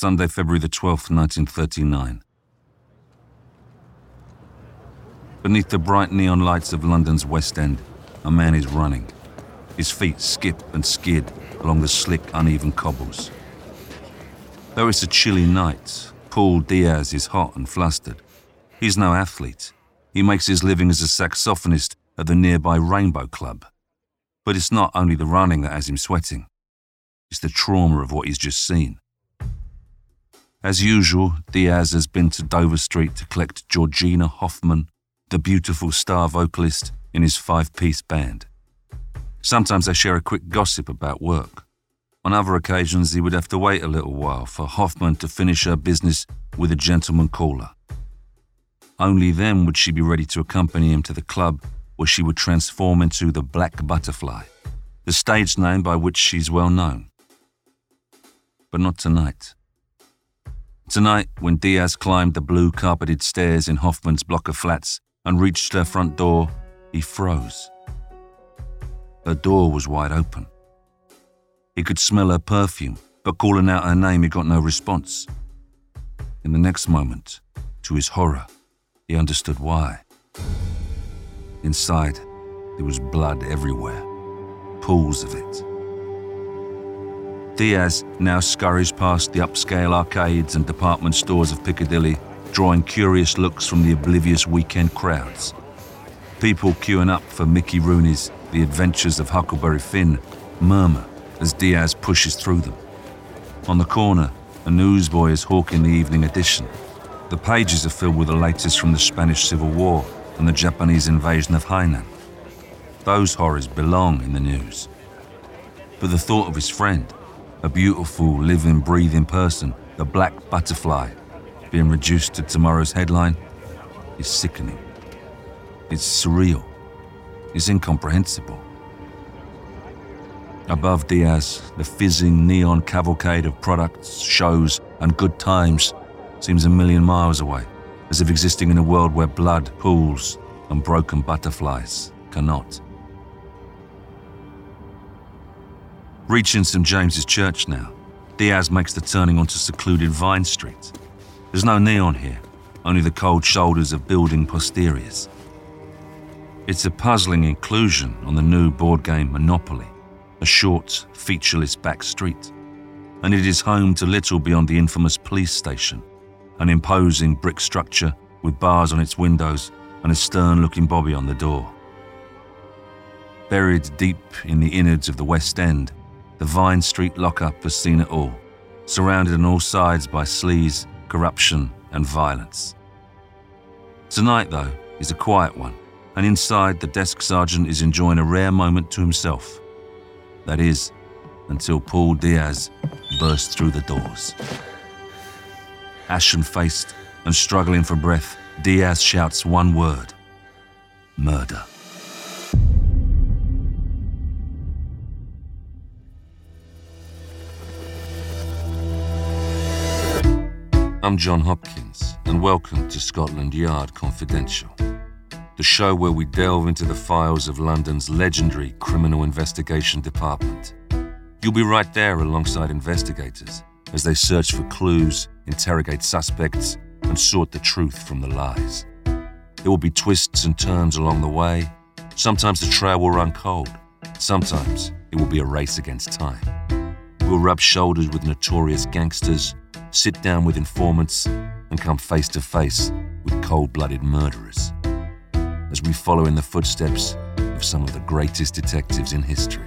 Sunday, February the 12th, 1939. Beneath the bright neon lights of London's West End, a man is running. His feet skip and skid along the slick, uneven cobbles. Though it's a chilly night, Paul Diaz is hot and flustered. He's no athlete. He makes his living as a saxophonist at the nearby Rainbow Club. But it's not only the running that has him sweating, it's the trauma of what he's just seen. As usual, Diaz has been to Dover Street to collect Georgina Hoffman, the beautiful star vocalist, in his five piece band. Sometimes they share a quick gossip about work. On other occasions, he would have to wait a little while for Hoffman to finish her business with a gentleman caller. Only then would she be ready to accompany him to the club where she would transform into the Black Butterfly, the stage name by which she's well known. But not tonight. Tonight, when Diaz climbed the blue carpeted stairs in Hoffman's block of flats and reached her front door, he froze. Her door was wide open. He could smell her perfume, but calling out her name, he got no response. In the next moment, to his horror, he understood why. Inside, there was blood everywhere, pools of it. Diaz now scurries past the upscale arcades and department stores of Piccadilly, drawing curious looks from the oblivious weekend crowds. People queuing up for Mickey Rooney's The Adventures of Huckleberry Finn murmur as Diaz pushes through them. On the corner, a newsboy is hawking the evening edition. The pages are filled with the latest from the Spanish Civil War and the Japanese invasion of Hainan. Those horrors belong in the news. But the thought of his friend, a beautiful, living, breathing person, the black butterfly, being reduced to tomorrow's headline, is sickening. It's surreal. It's incomprehensible. Above Diaz, the fizzing neon cavalcade of products, shows, and good times seems a million miles away, as if existing in a world where blood pools and broken butterflies cannot. Reaching St James's Church now, Diaz makes the turning onto secluded Vine Street. There's no neon here, only the cold shoulders of building posteriors. It's a puzzling inclusion on the new board game Monopoly, a short, featureless back street. And it is home to little beyond the infamous police station, an imposing brick structure with bars on its windows and a stern looking bobby on the door. Buried deep in the innards of the West End, the Vine Street lockup has seen it all, surrounded on all sides by sleaze, corruption, and violence. Tonight, though, is a quiet one and inside, the desk sergeant is enjoying a rare moment to himself. That is, until Paul Diaz bursts through the doors. Ashen faced and struggling for breath, Diaz shouts one word murder. I'm John Hopkins, and welcome to Scotland Yard Confidential the show where we delve into the files of London's legendary Criminal Investigation Department. You'll be right there alongside investigators as they search for clues, interrogate suspects, and sort the truth from the lies. There will be twists and turns along the way. Sometimes the trail will run cold. Sometimes it will be a race against time. We'll rub shoulders with notorious gangsters, sit down with informants, and come face to face with cold blooded murderers as we follow in the footsteps of some of the greatest detectives in history.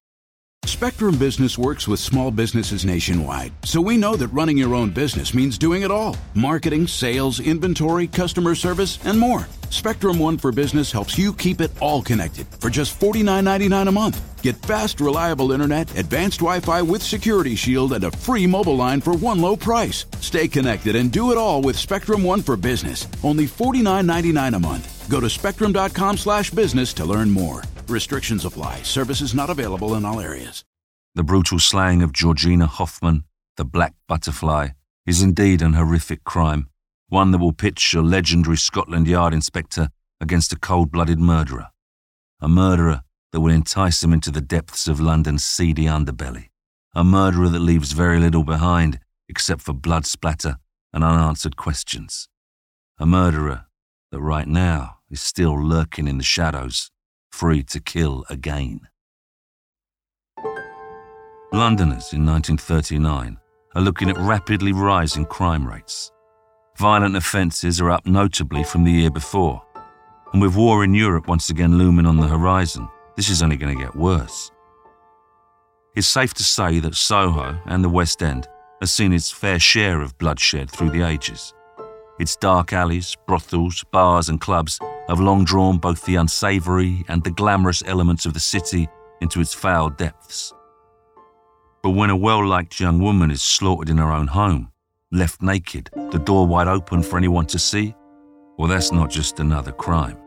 Spectrum Business works with small businesses nationwide, so we know that running your own business means doing it all marketing, sales, inventory, customer service, and more. Spectrum One for Business helps you keep it all connected for just $49.99 a month. Get fast, reliable internet, advanced Wi Fi with Security Shield, and a free mobile line for one low price. Stay connected and do it all with Spectrum One for Business. Only $49.99 a month. Go to spectrum.com slash business to learn more. Restrictions apply. Services not available in all areas. The brutal slaying of Georgina Hoffman, the Black Butterfly, is indeed an horrific crime, one that will pitch a legendary Scotland Yard inspector against a cold blooded murderer. A murderer that will entice him into the depths of London's seedy underbelly. A murderer that leaves very little behind except for blood splatter and unanswered questions. A murderer that right now is still lurking in the shadows free to kill again. Londoners in 1939 are looking at rapidly rising crime rates. Violent offences are up notably from the year before. And with war in Europe once again looming on the horizon, this is only going to get worse. It's safe to say that Soho and the West End has seen its fair share of bloodshed through the ages. Its dark alleys, brothels, bars, and clubs have long drawn both the unsavoury and the glamorous elements of the city into its foul depths. But when a well liked young woman is slaughtered in her own home, left naked, the door wide open for anyone to see, well, that's not just another crime.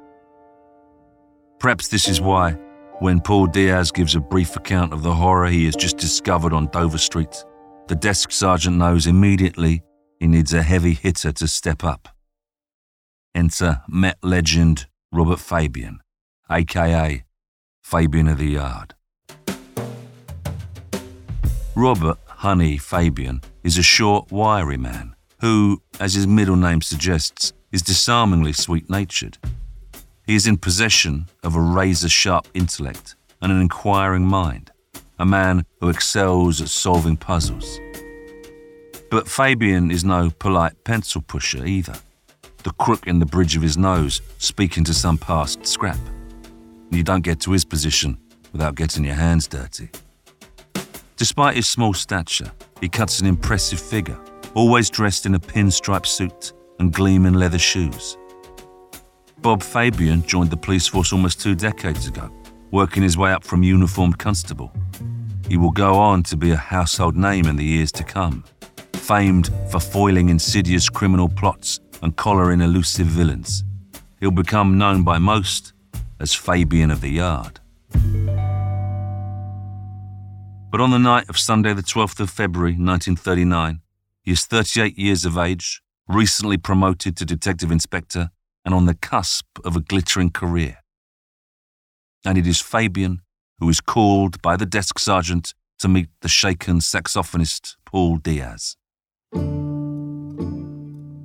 Perhaps this is why, when Paul Diaz gives a brief account of the horror he has just discovered on Dover Street, the desk sergeant knows immediately he needs a heavy hitter to step up. Enter Met legend Robert Fabian, aka Fabian of the Yard. Robert Honey Fabian is a short, wiry man who, as his middle name suggests, is disarmingly sweet natured. He is in possession of a razor sharp intellect and an inquiring mind, a man who excels at solving puzzles. But Fabian is no polite pencil pusher either, the crook in the bridge of his nose speaking to some past scrap. You don't get to his position without getting your hands dirty. Despite his small stature, he cuts an impressive figure, always dressed in a pinstripe suit and gleaming leather shoes. Bob Fabian joined the police force almost two decades ago, working his way up from uniformed constable. He will go on to be a household name in the years to come, famed for foiling insidious criminal plots and collaring elusive villains. He'll become known by most as Fabian of the Yard. But on the night of Sunday, the 12th of February, 1939, he is 38 years of age, recently promoted to detective inspector, and on the cusp of a glittering career. And it is Fabian who is called by the desk sergeant to meet the shaken saxophonist Paul Diaz.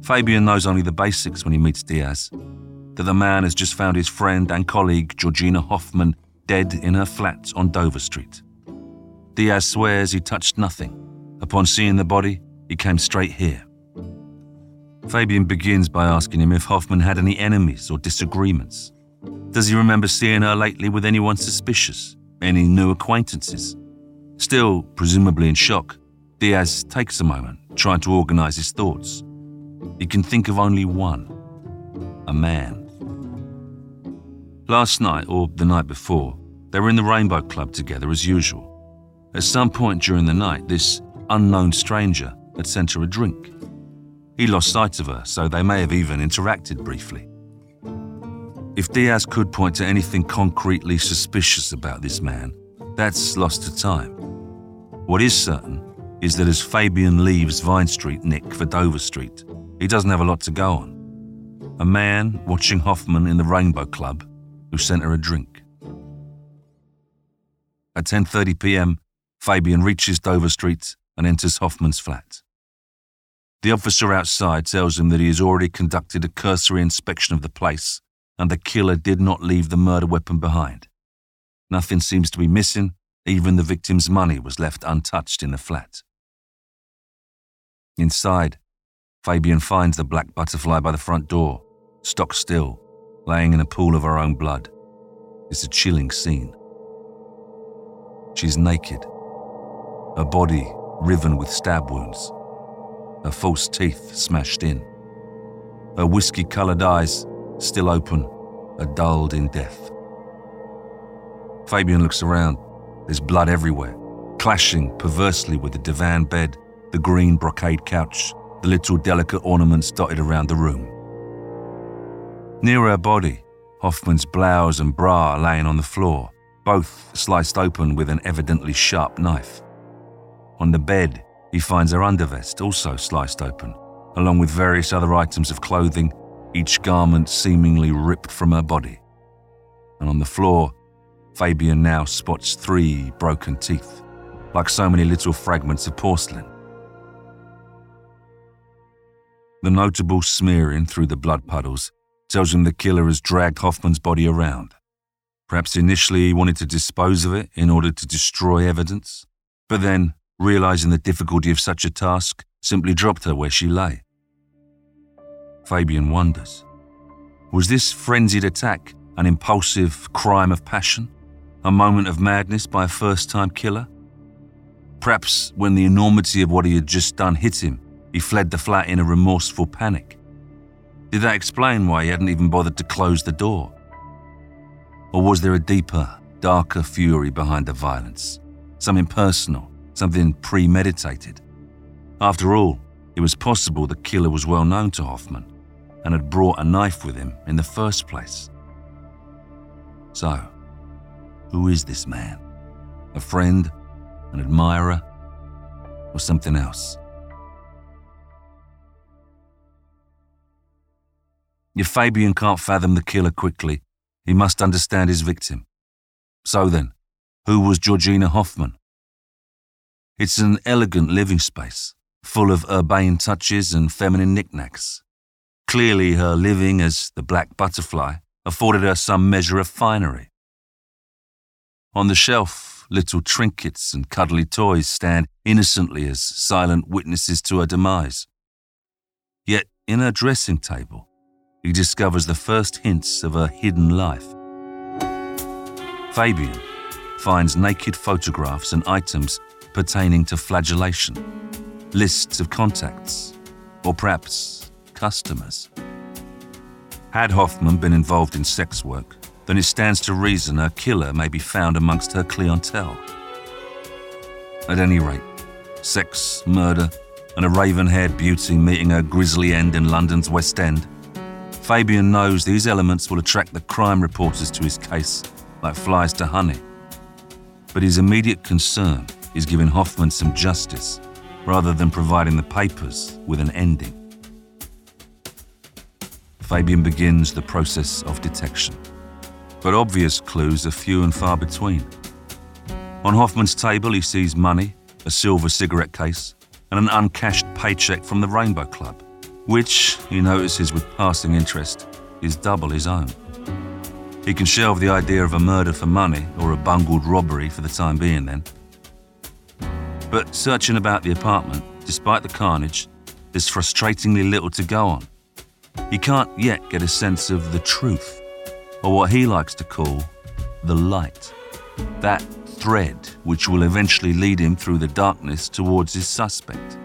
Fabian knows only the basics when he meets Diaz that the man has just found his friend and colleague Georgina Hoffman dead in her flat on Dover Street. Diaz swears he touched nothing. Upon seeing the body, he came straight here. Fabian begins by asking him if Hoffman had any enemies or disagreements. Does he remember seeing her lately with anyone suspicious? Any new acquaintances? Still, presumably in shock, Diaz takes a moment, trying to organize his thoughts. He can think of only one a man. Last night, or the night before, they were in the Rainbow Club together as usual. At some point during the night, this unknown stranger had sent her a drink. He lost sight of her, so they may have even interacted briefly. If Diaz could point to anything concretely suspicious about this man, that's lost to time. What is certain is that as Fabian leaves Vine Street Nick for Dover Street, he doesn't have a lot to go on. A man watching Hoffman in the Rainbow Club who sent her a drink. At 10:30 p.m., Fabian reaches Dover Street and enters Hoffman's flat. The officer outside tells him that he has already conducted a cursory inspection of the place and the killer did not leave the murder weapon behind. Nothing seems to be missing, even the victim's money was left untouched in the flat. Inside, Fabian finds the black butterfly by the front door, stock still, laying in a pool of her own blood. It's a chilling scene. She's naked, her body riven with stab wounds, her false teeth smashed in, her whiskey coloured eyes still open, are dulled in death. Fabian looks around. There's blood everywhere, clashing perversely with the divan bed, the green brocade couch, the little delicate ornaments dotted around the room. Near her body, Hoffman's blouse and bra laying on the floor, both sliced open with an evidently sharp knife. On the bed, he finds her undervest also sliced open, along with various other items of clothing, each garment seemingly ripped from her body. And on the floor, Fabian now spots three broken teeth, like so many little fragments of porcelain. The notable smearing through the blood puddles tells him the killer has dragged Hoffman's body around. Perhaps initially he wanted to dispose of it in order to destroy evidence, but then, realizing the difficulty of such a task, simply dropped her where she lay. Fabian wonders was this frenzied attack an impulsive crime of passion? A moment of madness by a first time killer? Perhaps when the enormity of what he had just done hit him, he fled the flat in a remorseful panic. Did that explain why he hadn't even bothered to close the door? Or was there a deeper, darker fury behind the violence? Something personal, something premeditated? After all, it was possible the killer was well known to Hoffman and had brought a knife with him in the first place. So, who is this man? A friend? An admirer? Or something else? If Fabian can't fathom the killer quickly, he must understand his victim. So then, who was Georgina Hoffman? It's an elegant living space, full of urbane touches and feminine knickknacks. Clearly, her living as the black butterfly afforded her some measure of finery. On the shelf, little trinkets and cuddly toys stand innocently as silent witnesses to her demise. Yet, in her dressing table, he discovers the first hints of her hidden life. Fabian finds naked photographs and items pertaining to flagellation, lists of contacts, or perhaps customers. Had Hoffman been involved in sex work, then it stands to reason her killer may be found amongst her clientele. At any rate, sex, murder, and a raven haired beauty meeting her grisly end in London's West End. Fabian knows these elements will attract the crime reporters to his case like flies to honey. But his immediate concern is giving Hoffman some justice rather than providing the papers with an ending. Fabian begins the process of detection. But obvious clues are few and far between. On Hoffman's table, he sees money, a silver cigarette case, and an uncashed paycheck from the Rainbow Club, which, he notices with passing interest, is double his own. He can shelve the idea of a murder for money or a bungled robbery for the time being, then. But searching about the apartment, despite the carnage, there's frustratingly little to go on. He can't yet get a sense of the truth, or what he likes to call the light. That thread which will eventually lead him through the darkness towards his suspect.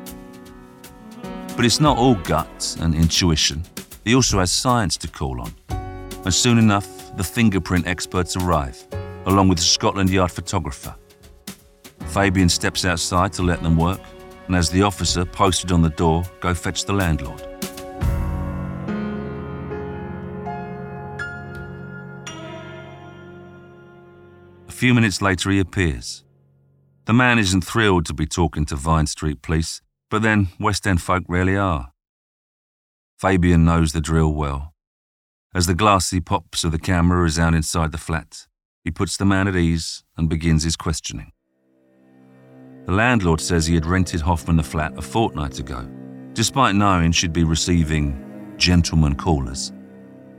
But it's not all gut and intuition. He also has science to call on. And soon enough, the fingerprint experts arrive, along with the Scotland Yard photographer. Fabian steps outside to let them work, and as the officer posted on the door, go fetch the landlord. A few minutes later, he appears. The man isn't thrilled to be talking to Vine Street police, but then West End folk rarely are. Fabian knows the drill well. As the glassy pops of the camera resound inside the flat, he puts the man at ease and begins his questioning. The landlord says he had rented Hoffman the flat a fortnight ago, despite knowing she'd be receiving gentleman callers.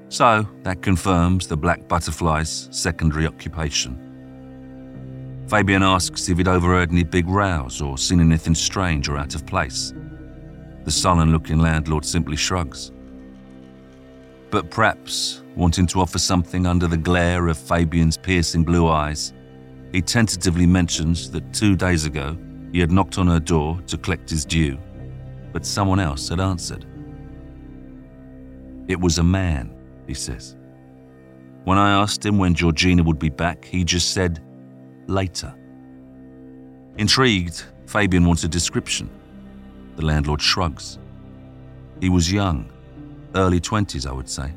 So that confirms the Black Butterfly's secondary occupation. Fabian asks if he'd overheard any big rows or seen anything strange or out of place. The sullen looking landlord simply shrugs. But perhaps, wanting to offer something under the glare of Fabian's piercing blue eyes, he tentatively mentions that two days ago he had knocked on her door to collect his due, but someone else had answered. It was a man, he says. When I asked him when Georgina would be back, he just said, later. Intrigued, Fabian wants a description. The landlord shrugs. He was young, early 20s, I would say.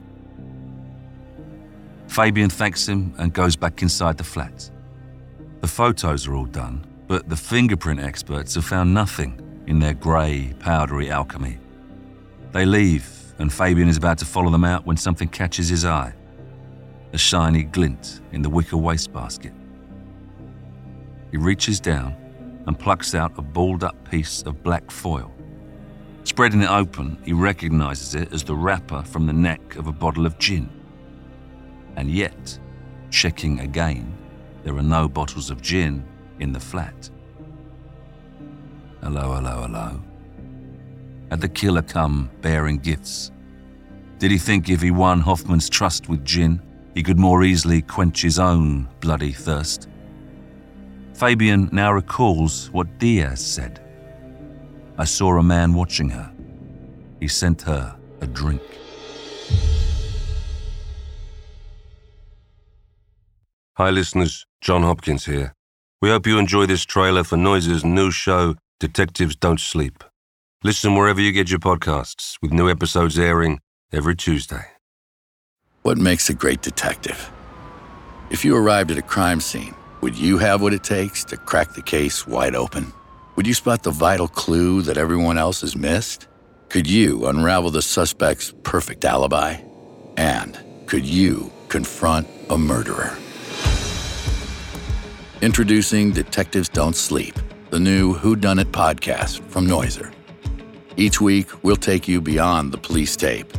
Fabian thanks him and goes back inside the flat. The photos are all done, but the fingerprint experts have found nothing in their grey, powdery alchemy. They leave, and Fabian is about to follow them out when something catches his eye a shiny glint in the wicker wastebasket. He reaches down and plucks out a balled up piece of black foil. Spreading it open, he recognizes it as the wrapper from the neck of a bottle of gin. And yet, checking again, there are no bottles of gin in the flat. Hello, hello, hello. Had the killer come bearing gifts? Did he think if he won Hoffman's trust with gin, he could more easily quench his own bloody thirst? Fabian now recalls what Diaz said. I saw a man watching her. He sent her a drink. Hi, listeners. John Hopkins here. We hope you enjoy this trailer for Noiser's new show, Detectives Don't Sleep. Listen wherever you get your podcasts, with new episodes airing every Tuesday. What makes a great detective? If you arrived at a crime scene, would you have what it takes to crack the case wide open? Would you spot the vital clue that everyone else has missed? Could you unravel the suspect's perfect alibi? And could you confront a murderer? Introducing Detectives Don't Sleep, the new Who Done It podcast from Noiser. Each week, we'll take you beyond the police tape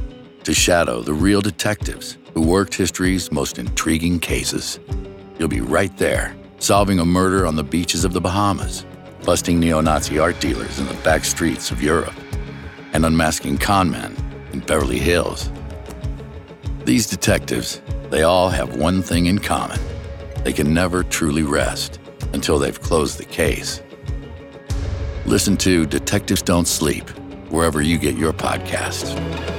to shadow the real detectives who worked history's most intriguing cases. You'll be right there, solving a murder on the beaches of the Bahamas busting neo Nazi art dealers in the back streets of Europe, and unmasking conmen in Beverly Hills. These detectives, they all have one thing in common they can never truly rest until they've closed the case. Listen to Detectives Don't Sleep wherever you get your podcasts.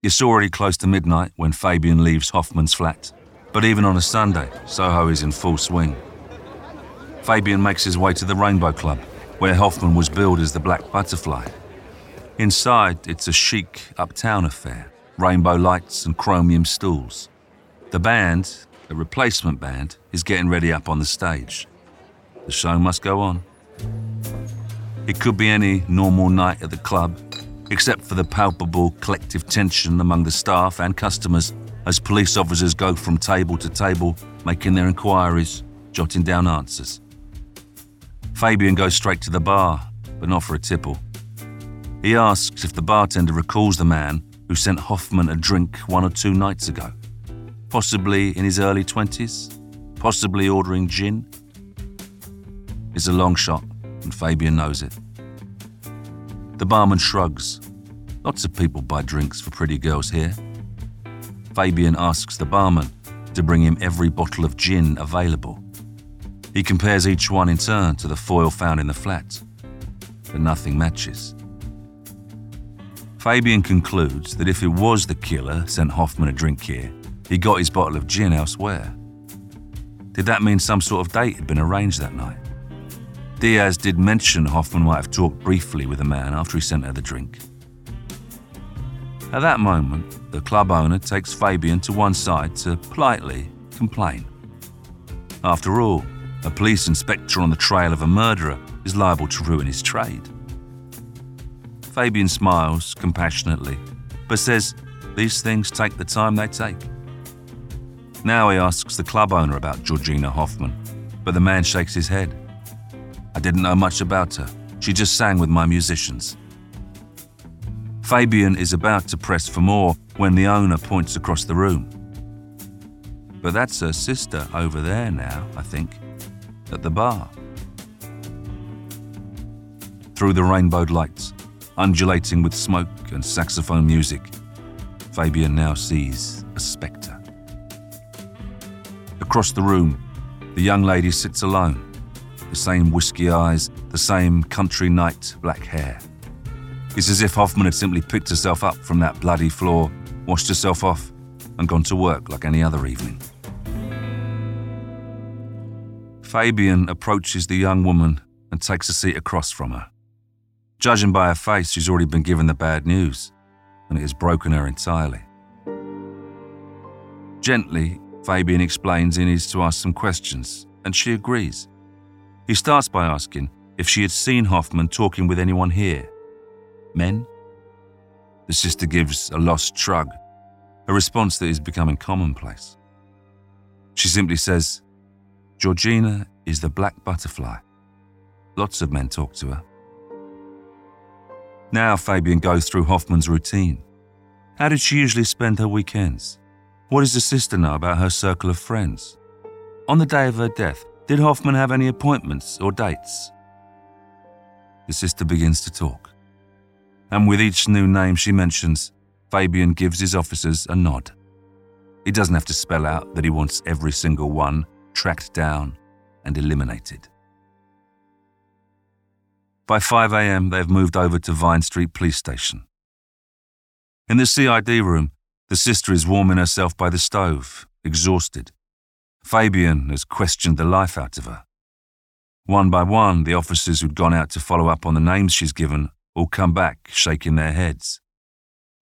It's already close to midnight when Fabian leaves Hoffman's flat. But even on a Sunday, Soho is in full swing. Fabian makes his way to the Rainbow Club, where Hoffman was billed as the Black Butterfly. Inside, it's a chic, uptown affair rainbow lights and chromium stools. The band, a replacement band, is getting ready up on the stage. The show must go on. It could be any normal night at the club, except for the palpable collective tension among the staff and customers as police officers go from table to table, making their inquiries, jotting down answers. Fabian goes straight to the bar, but not for a tipple. He asks if the bartender recalls the man who sent Hoffman a drink one or two nights ago, possibly in his early 20s, possibly ordering gin. It's a long shot, and Fabian knows it. The barman shrugs. Lots of people buy drinks for pretty girls here. Fabian asks the barman to bring him every bottle of gin available. He compares each one in turn to the foil found in the flat, but nothing matches. Fabian concludes that if it was the killer sent Hoffman a drink here, he got his bottle of gin elsewhere. Did that mean some sort of date had been arranged that night? Diaz did mention Hoffman might have talked briefly with the man after he sent her the drink. At that moment, the club owner takes Fabian to one side to politely complain. After all, a police inspector on the trail of a murderer is liable to ruin his trade. Fabian smiles compassionately, but says these things take the time they take. Now he asks the club owner about Georgina Hoffman, but the man shakes his head. I didn't know much about her. She just sang with my musicians. Fabian is about to press for more when the owner points across the room. But that's her sister over there now, I think, at the bar. Through the rainbowed lights, undulating with smoke and saxophone music, Fabian now sees a spectre. Across the room, the young lady sits alone, the same whisky eyes, the same country night black hair. It's as if Hoffman had simply picked herself up from that bloody floor, washed herself off, and gone to work like any other evening. Fabian approaches the young woman and takes a seat across from her. Judging by her face, she's already been given the bad news, and it has broken her entirely. Gently, Fabian explains he needs to ask some questions, and she agrees. He starts by asking if she had seen Hoffman talking with anyone here. Men? The sister gives a lost shrug, a response that is becoming commonplace. She simply says, Georgina is the black butterfly. Lots of men talk to her. Now Fabian goes through Hoffman's routine. How did she usually spend her weekends? What does the sister know about her circle of friends? On the day of her death, did Hoffman have any appointments or dates? The sister begins to talk. And with each new name she mentions, Fabian gives his officers a nod. He doesn't have to spell out that he wants every single one tracked down and eliminated. By 5 a.m., they've moved over to Vine Street Police Station. In the CID room, the sister is warming herself by the stove, exhausted. Fabian has questioned the life out of her. One by one, the officers who'd gone out to follow up on the names she's given all come back, shaking their heads.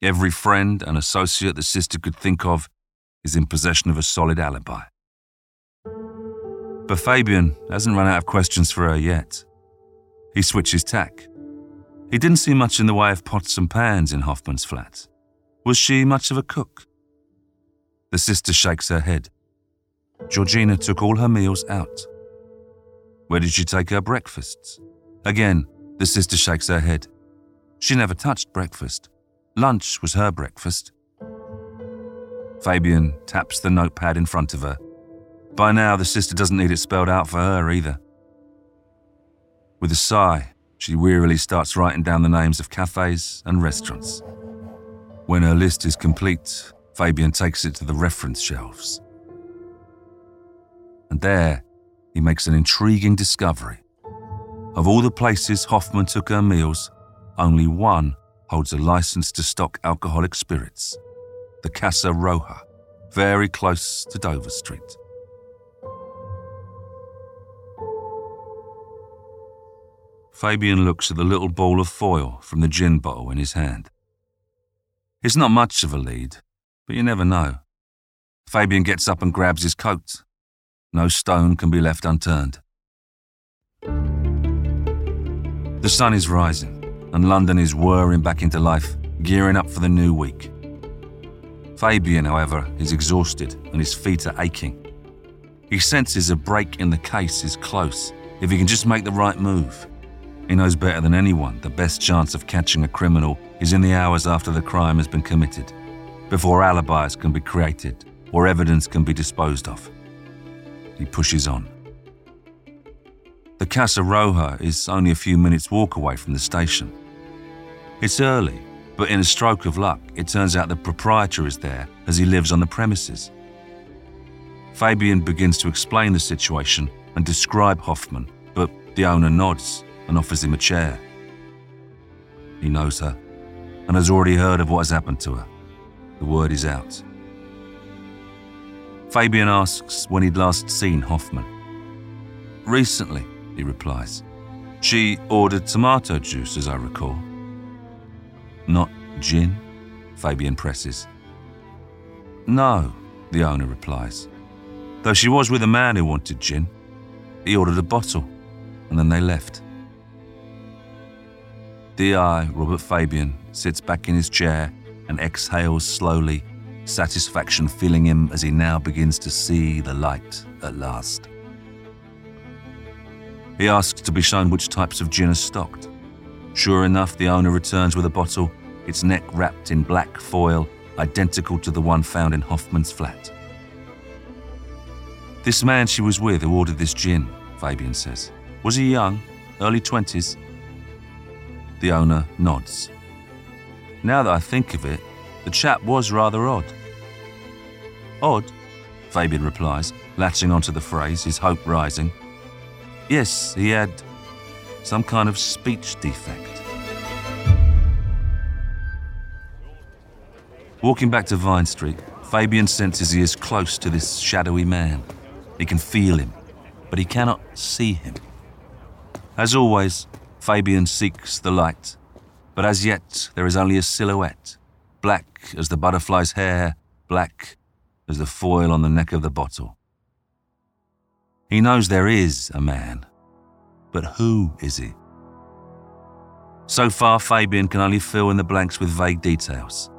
Every friend and associate the sister could think of is in possession of a solid alibi. But Fabian hasn't run out of questions for her yet. He switches tack. He didn't see much in the way of pots and pans in Hoffman's flat. Was she much of a cook? The sister shakes her head. Georgina took all her meals out. Where did she take her breakfasts? Again, the sister shakes her head. She never touched breakfast. Lunch was her breakfast. Fabian taps the notepad in front of her. By now, the sister doesn't need it spelled out for her either. With a sigh, she wearily starts writing down the names of cafes and restaurants. When her list is complete, Fabian takes it to the reference shelves. And there, he makes an intriguing discovery. Of all the places Hoffman took her meals, only one holds a license to stock alcoholic spirits the Casa Roja, very close to Dover Street. Fabian looks at the little ball of foil from the gin bottle in his hand. It's not much of a lead, but you never know. Fabian gets up and grabs his coat. No stone can be left unturned. The sun is rising, and London is whirring back into life, gearing up for the new week. Fabian, however, is exhausted and his feet are aching. He senses a break in the case is close if he can just make the right move. He knows better than anyone the best chance of catching a criminal is in the hours after the crime has been committed, before alibis can be created or evidence can be disposed of. He pushes on. The Casa Roja is only a few minutes' walk away from the station. It's early, but in a stroke of luck, it turns out the proprietor is there as he lives on the premises. Fabian begins to explain the situation and describe Hoffman, but the owner nods and offers him a chair. He knows her and has already heard of what has happened to her. The word is out. Fabian asks when he'd last seen Hoffman. Recently, he replies. She ordered tomato juice, as I recall. Not gin? Fabian presses. No, the owner replies. Though she was with a man who wanted gin. He ordered a bottle, and then they left. D.I. Robert Fabian sits back in his chair and exhales slowly, satisfaction filling him as he now begins to see the light at last. He asks to be shown which types of gin are stocked. Sure enough, the owner returns with a bottle, its neck wrapped in black foil, identical to the one found in Hoffman's flat. This man she was with who ordered this gin, Fabian says. Was he young? Early 20s? The owner nods. Now that I think of it, the chap was rather odd. Odd? Fabian replies, latching onto the phrase, his hope rising. Yes, he had some kind of speech defect. Walking back to Vine Street, Fabian senses he is close to this shadowy man. He can feel him, but he cannot see him. As always, Fabian seeks the light, but as yet there is only a silhouette, black as the butterfly's hair, black as the foil on the neck of the bottle. He knows there is a man, but who is he? So far, Fabian can only fill in the blanks with vague details.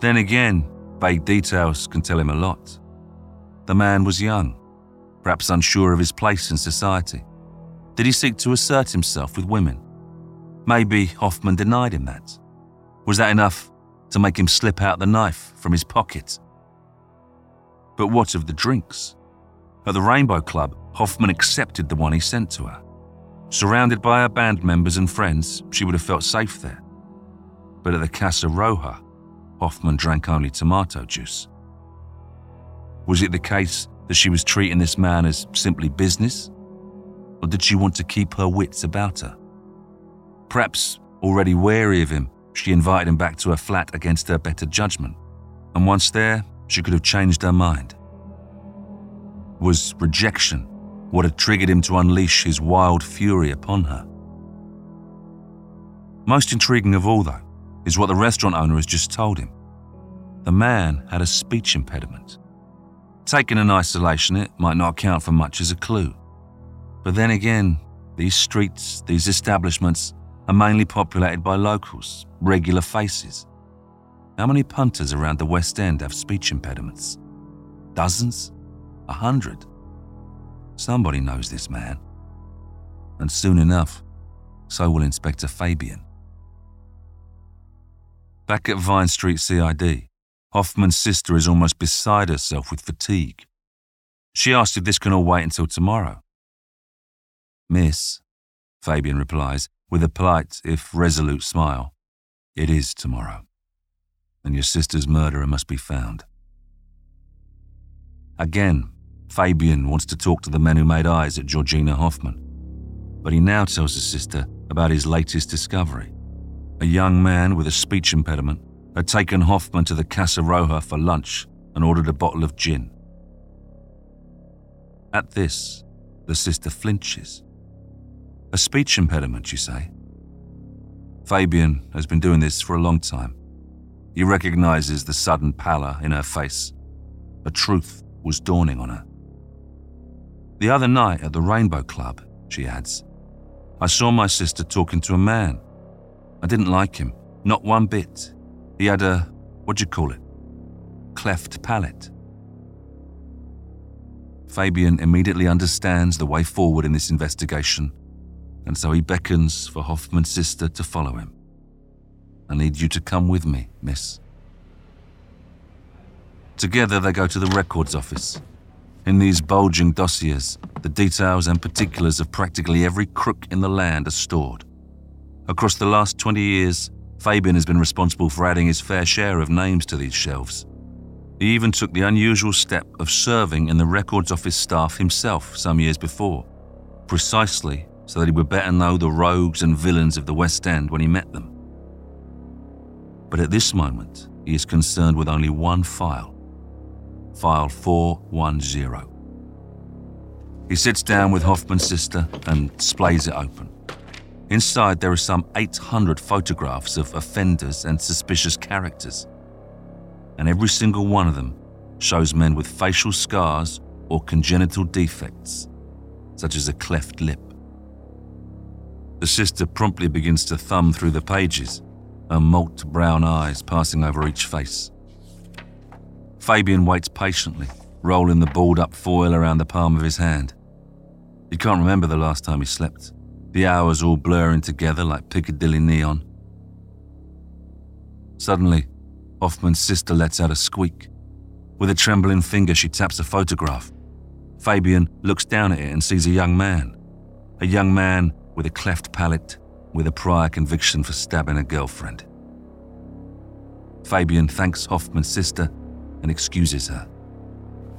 Then again, vague details can tell him a lot. The man was young, perhaps unsure of his place in society. Did he seek to assert himself with women? Maybe Hoffman denied him that. Was that enough to make him slip out the knife from his pocket? But what of the drinks? At the Rainbow Club, Hoffman accepted the one he sent to her. Surrounded by her band members and friends, she would have felt safe there. But at the Casa Roja, Hoffman drank only tomato juice. Was it the case that she was treating this man as simply business? Or did she want to keep her wits about her? Perhaps, already wary of him, she invited him back to her flat against her better judgment. And once there, she could have changed her mind. Was rejection what had triggered him to unleash his wild fury upon her? Most intriguing of all, though, is what the restaurant owner has just told him. The man had a speech impediment. Taken in isolation, it might not account for much as a clue. But then again, these streets, these establishments, are mainly populated by locals, regular faces. How many punters around the West End have speech impediments? Dozens? A hundred? Somebody knows this man. And soon enough, so will Inspector Fabian. Back at Vine Street CID, Hoffman's sister is almost beside herself with fatigue. She asks if this can all wait until tomorrow. Miss, Fabian replies, with a polite, if resolute smile, it is tomorrow. And your sister's murderer must be found. Again, Fabian wants to talk to the men who made eyes at Georgina Hoffman. But he now tells his sister about his latest discovery. A young man with a speech impediment had taken Hoffman to the Casa Roja for lunch and ordered a bottle of gin. At this, the sister flinches. A speech impediment, you say? Fabian has been doing this for a long time. He recognizes the sudden pallor in her face. A truth was dawning on her. The other night at the Rainbow Club, she adds, I saw my sister talking to a man. I didn't like him, not one bit. He had a, what do you call it? Cleft palate. Fabian immediately understands the way forward in this investigation, and so he beckons for Hoffman's sister to follow him. I need you to come with me, miss. Together they go to the records office. In these bulging dossiers, the details and particulars of practically every crook in the land are stored. Across the last 20 years, Fabian has been responsible for adding his fair share of names to these shelves. He even took the unusual step of serving in the records office staff himself some years before, precisely so that he would better know the rogues and villains of the West End when he met them. But at this moment, he is concerned with only one file File 410. He sits down with Hoffman's sister and splays it open. Inside, there are some 800 photographs of offenders and suspicious characters. And every single one of them shows men with facial scars or congenital defects, such as a cleft lip. The sister promptly begins to thumb through the pages, her malt brown eyes passing over each face. Fabian waits patiently, rolling the balled up foil around the palm of his hand. He can't remember the last time he slept the hours all blurring together like Piccadilly neon. Suddenly, Hoffman's sister lets out a squeak. With a trembling finger, she taps a photograph. Fabian looks down at it and sees a young man. A young man with a cleft palate, with a prior conviction for stabbing a girlfriend. Fabian thanks Hoffman's sister and excuses her.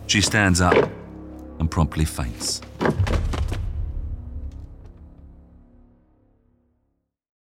She stands up and promptly faints.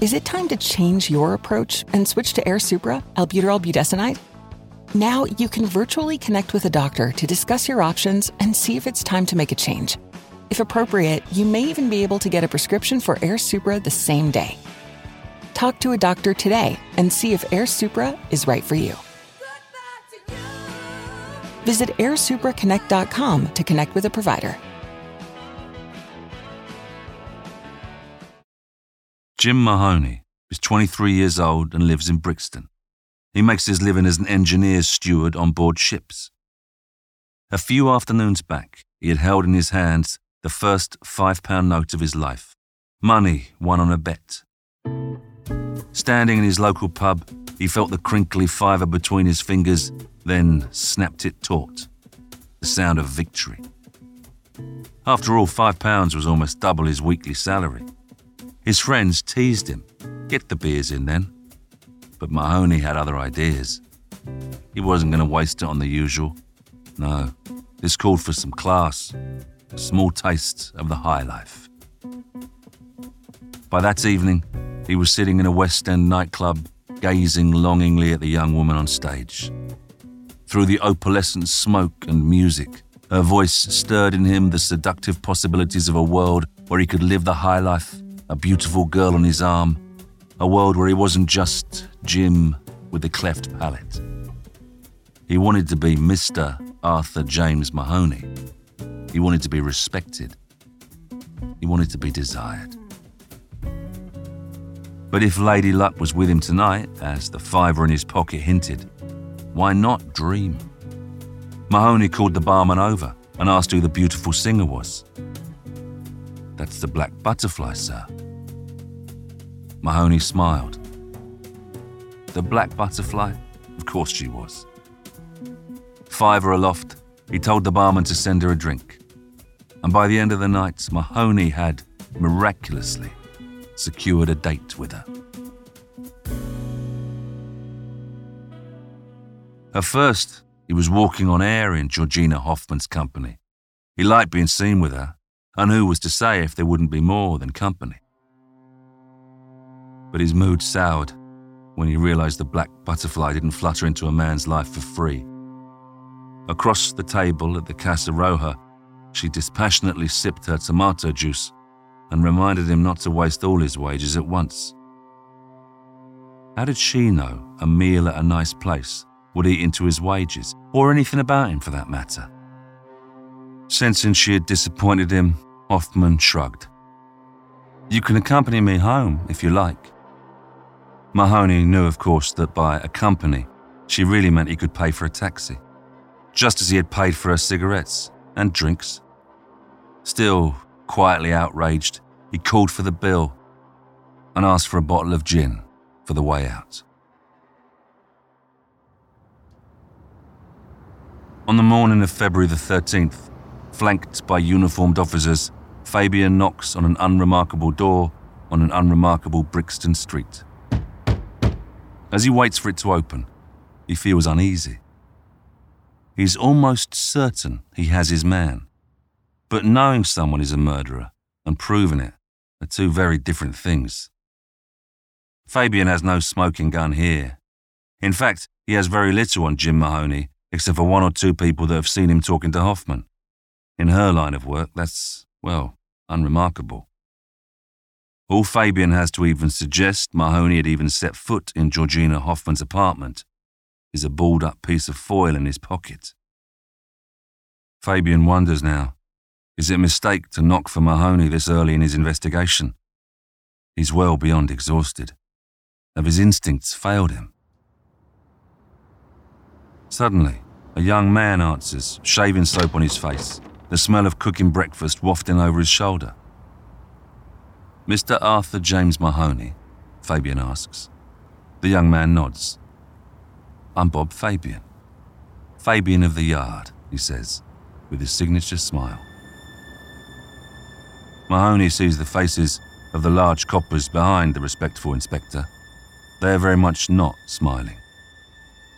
Is it time to change your approach and switch to Airsupra, albuterol budesonide? Now you can virtually connect with a doctor to discuss your options and see if it's time to make a change. If appropriate, you may even be able to get a prescription for Airsupra the same day. Talk to a doctor today and see if Airsupra is right for you. Visit airsupraconnect.com to connect with a provider. Jim Mahoney is 23 years old and lives in Brixton. He makes his living as an engineer's steward on board ships. A few afternoons back, he had held in his hands the first five pound note of his life, money won on a bet. Standing in his local pub, he felt the crinkly fiver between his fingers, then snapped it taut. The sound of victory. After all, five pounds was almost double his weekly salary. His friends teased him. Get the beers in then. But Mahoney had other ideas. He wasn't going to waste it on the usual. No, this called for some class, a small taste of the high life. By that evening, he was sitting in a West End nightclub, gazing longingly at the young woman on stage. Through the opalescent smoke and music, her voice stirred in him the seductive possibilities of a world where he could live the high life a beautiful girl on his arm, a world where he wasn't just Jim with the cleft palate. He wanted to be Mr. Arthur James Mahoney. He wanted to be respected. He wanted to be desired. But if Lady Luck was with him tonight, as the fiver in his pocket hinted, why not dream? Mahoney called the barman over and asked who the beautiful singer was. That's the black butterfly, sir. Mahoney smiled. The black butterfly? Of course she was. Fiver aloft, he told the barman to send her a drink. And by the end of the night, Mahoney had, miraculously, secured a date with her. At first, he was walking on air in Georgina Hoffman's company. He liked being seen with her, and who was to say if there wouldn't be more than company? But his mood soured when he realized the black butterfly didn't flutter into a man's life for free. Across the table at the Casa Roja, she dispassionately sipped her tomato juice and reminded him not to waste all his wages at once. How did she know a meal at a nice place would eat into his wages, or anything about him for that matter? Sensing she had disappointed him, Hoffman shrugged. You can accompany me home if you like. Mahoney knew, of course, that by accompany, she really meant he could pay for a taxi, just as he had paid for her cigarettes and drinks. Still, quietly outraged, he called for the bill and asked for a bottle of gin for the way out. On the morning of February the 13th, flanked by uniformed officers, Fabian knocks on an unremarkable door on an unremarkable Brixton street. As he waits for it to open, he feels uneasy. He's almost certain he has his man. But knowing someone is a murderer and proving it are two very different things. Fabian has no smoking gun here. In fact, he has very little on Jim Mahoney, except for one or two people that have seen him talking to Hoffman. In her line of work, that's, well, unremarkable. All Fabian has to even suggest Mahoney had even set foot in Georgina Hoffman's apartment is a balled up piece of foil in his pocket. Fabian wonders now is it a mistake to knock for Mahoney this early in his investigation? He's well beyond exhausted. Have his instincts failed him? Suddenly, a young man answers, shaving soap on his face, the smell of cooking breakfast wafting over his shoulder. Mr. Arthur James Mahoney? Fabian asks. The young man nods. I'm Bob Fabian. Fabian of the Yard, he says, with his signature smile. Mahoney sees the faces of the large coppers behind the respectful inspector. They are very much not smiling.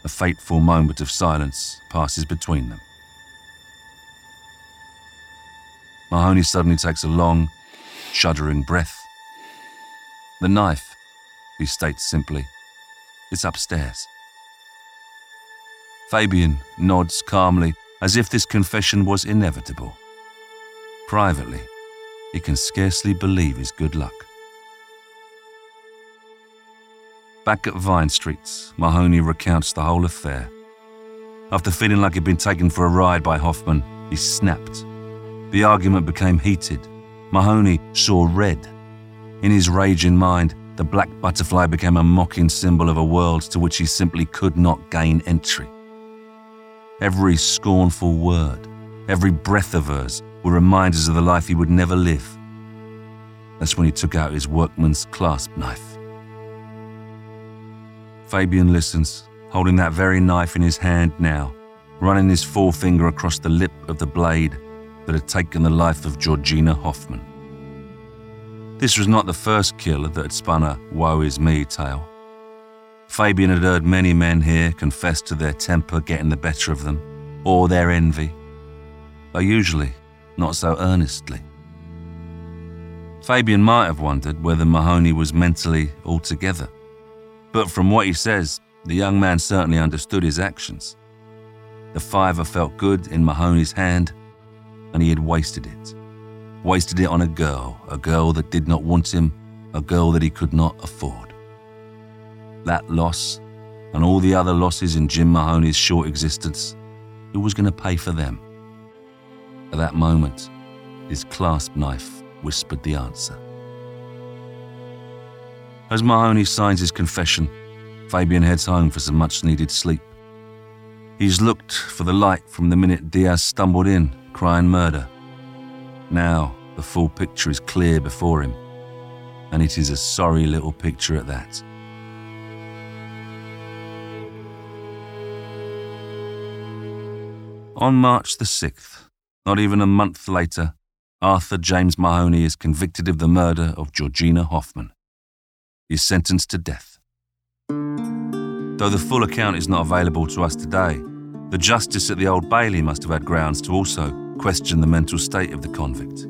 A fateful moment of silence passes between them. Mahoney suddenly takes a long, shuddering breath. The knife, he states simply, is upstairs. Fabian nods calmly as if this confession was inevitable. Privately, he can scarcely believe his good luck. Back at Vine Street, Mahoney recounts the whole affair. After feeling like he'd been taken for a ride by Hoffman, he snapped. The argument became heated. Mahoney saw red. In his raging mind, the black butterfly became a mocking symbol of a world to which he simply could not gain entry. Every scornful word, every breath of hers were reminders of the life he would never live. That's when he took out his workman's clasp knife. Fabian listens, holding that very knife in his hand now, running his forefinger across the lip of the blade that had taken the life of Georgina Hoffman. This was not the first killer that had spun a woe is me tale. Fabian had heard many men here confess to their temper getting the better of them, or their envy, but usually not so earnestly. Fabian might have wondered whether Mahoney was mentally altogether, but from what he says, the young man certainly understood his actions. The fiver felt good in Mahoney's hand, and he had wasted it. Wasted it on a girl, a girl that did not want him, a girl that he could not afford. That loss, and all the other losses in Jim Mahoney's short existence, who was going to pay for them? At that moment, his clasp knife whispered the answer. As Mahoney signs his confession, Fabian heads home for some much needed sleep. He's looked for the light from the minute Diaz stumbled in, crying murder. Now, the full picture is clear before him, and it is a sorry little picture at that. On March the 6th, not even a month later, Arthur James Mahoney is convicted of the murder of Georgina Hoffman. He is sentenced to death. Though the full account is not available to us today, the justice at the Old Bailey must have had grounds to also question the mental state of the convict.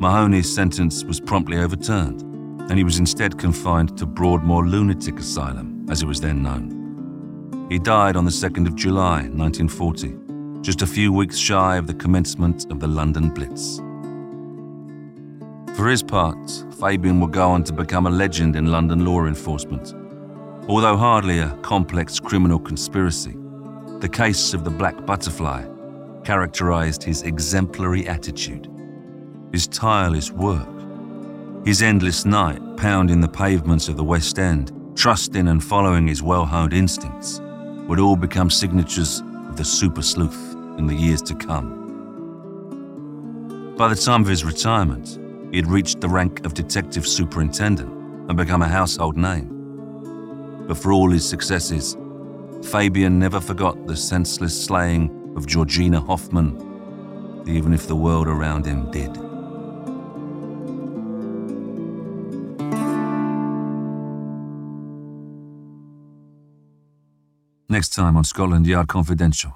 Mahoney's sentence was promptly overturned, and he was instead confined to Broadmoor Lunatic Asylum, as it was then known. He died on the 2nd of July, 1940, just a few weeks shy of the commencement of the London Blitz. For his part, Fabian would go on to become a legend in London law enforcement. Although hardly a complex criminal conspiracy, the case of the Black Butterfly characterized his exemplary attitude, his tireless work, his endless night pounding the pavements of the West End, trusting and following his well honed instincts, would all become signatures of the super sleuth in the years to come. By the time of his retirement, he had reached the rank of detective superintendent and become a household name. But for all his successes, Fabian never forgot the senseless slaying of Georgina Hoffman, even if the world around him did. Next time on Scotland Yard Confidential.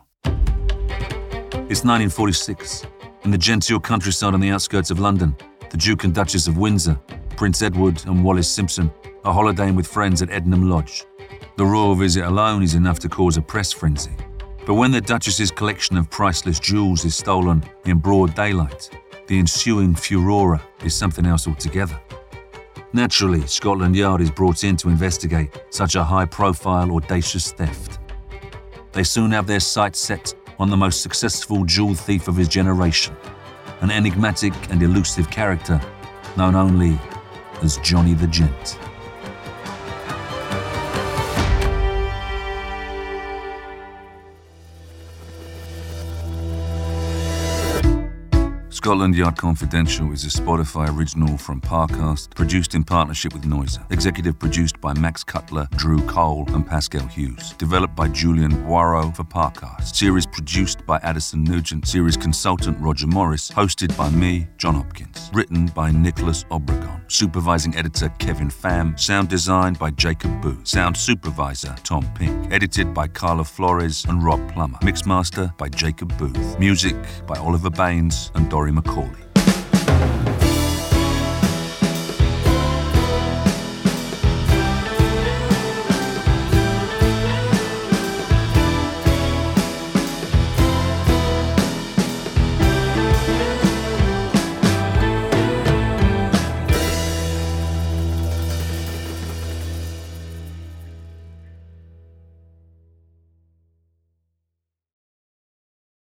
It's 1946. In the genteel countryside on the outskirts of London, the Duke and Duchess of Windsor, Prince Edward, and Wallis Simpson are holidaying with friends at Ednam Lodge. The royal visit alone is enough to cause a press frenzy. But when the Duchess's collection of priceless jewels is stolen in broad daylight, the ensuing furore is something else altogether. Naturally, Scotland Yard is brought in to investigate such a high profile, audacious theft. They soon have their sights set on the most successful jewel thief of his generation, an enigmatic and elusive character known only as Johnny the Gent. Scotland Yard Confidential is a Spotify original from Parcast, produced in partnership with Noiser. Executive produced by Max Cutler, Drew Cole, and Pascal Hughes. Developed by Julian Boireau for Parcast. Series produced by Addison Nugent. Series consultant Roger Morris. Hosted by me, John Hopkins. Written by Nicholas Obregon. Supervising editor Kevin Pham. Sound designed by Jacob Booth. Sound supervisor Tom Pink. Edited by Carla Flores and Rob Plummer. Mixmaster by Jacob Booth. Music by Oliver Baines and Dory McCauley.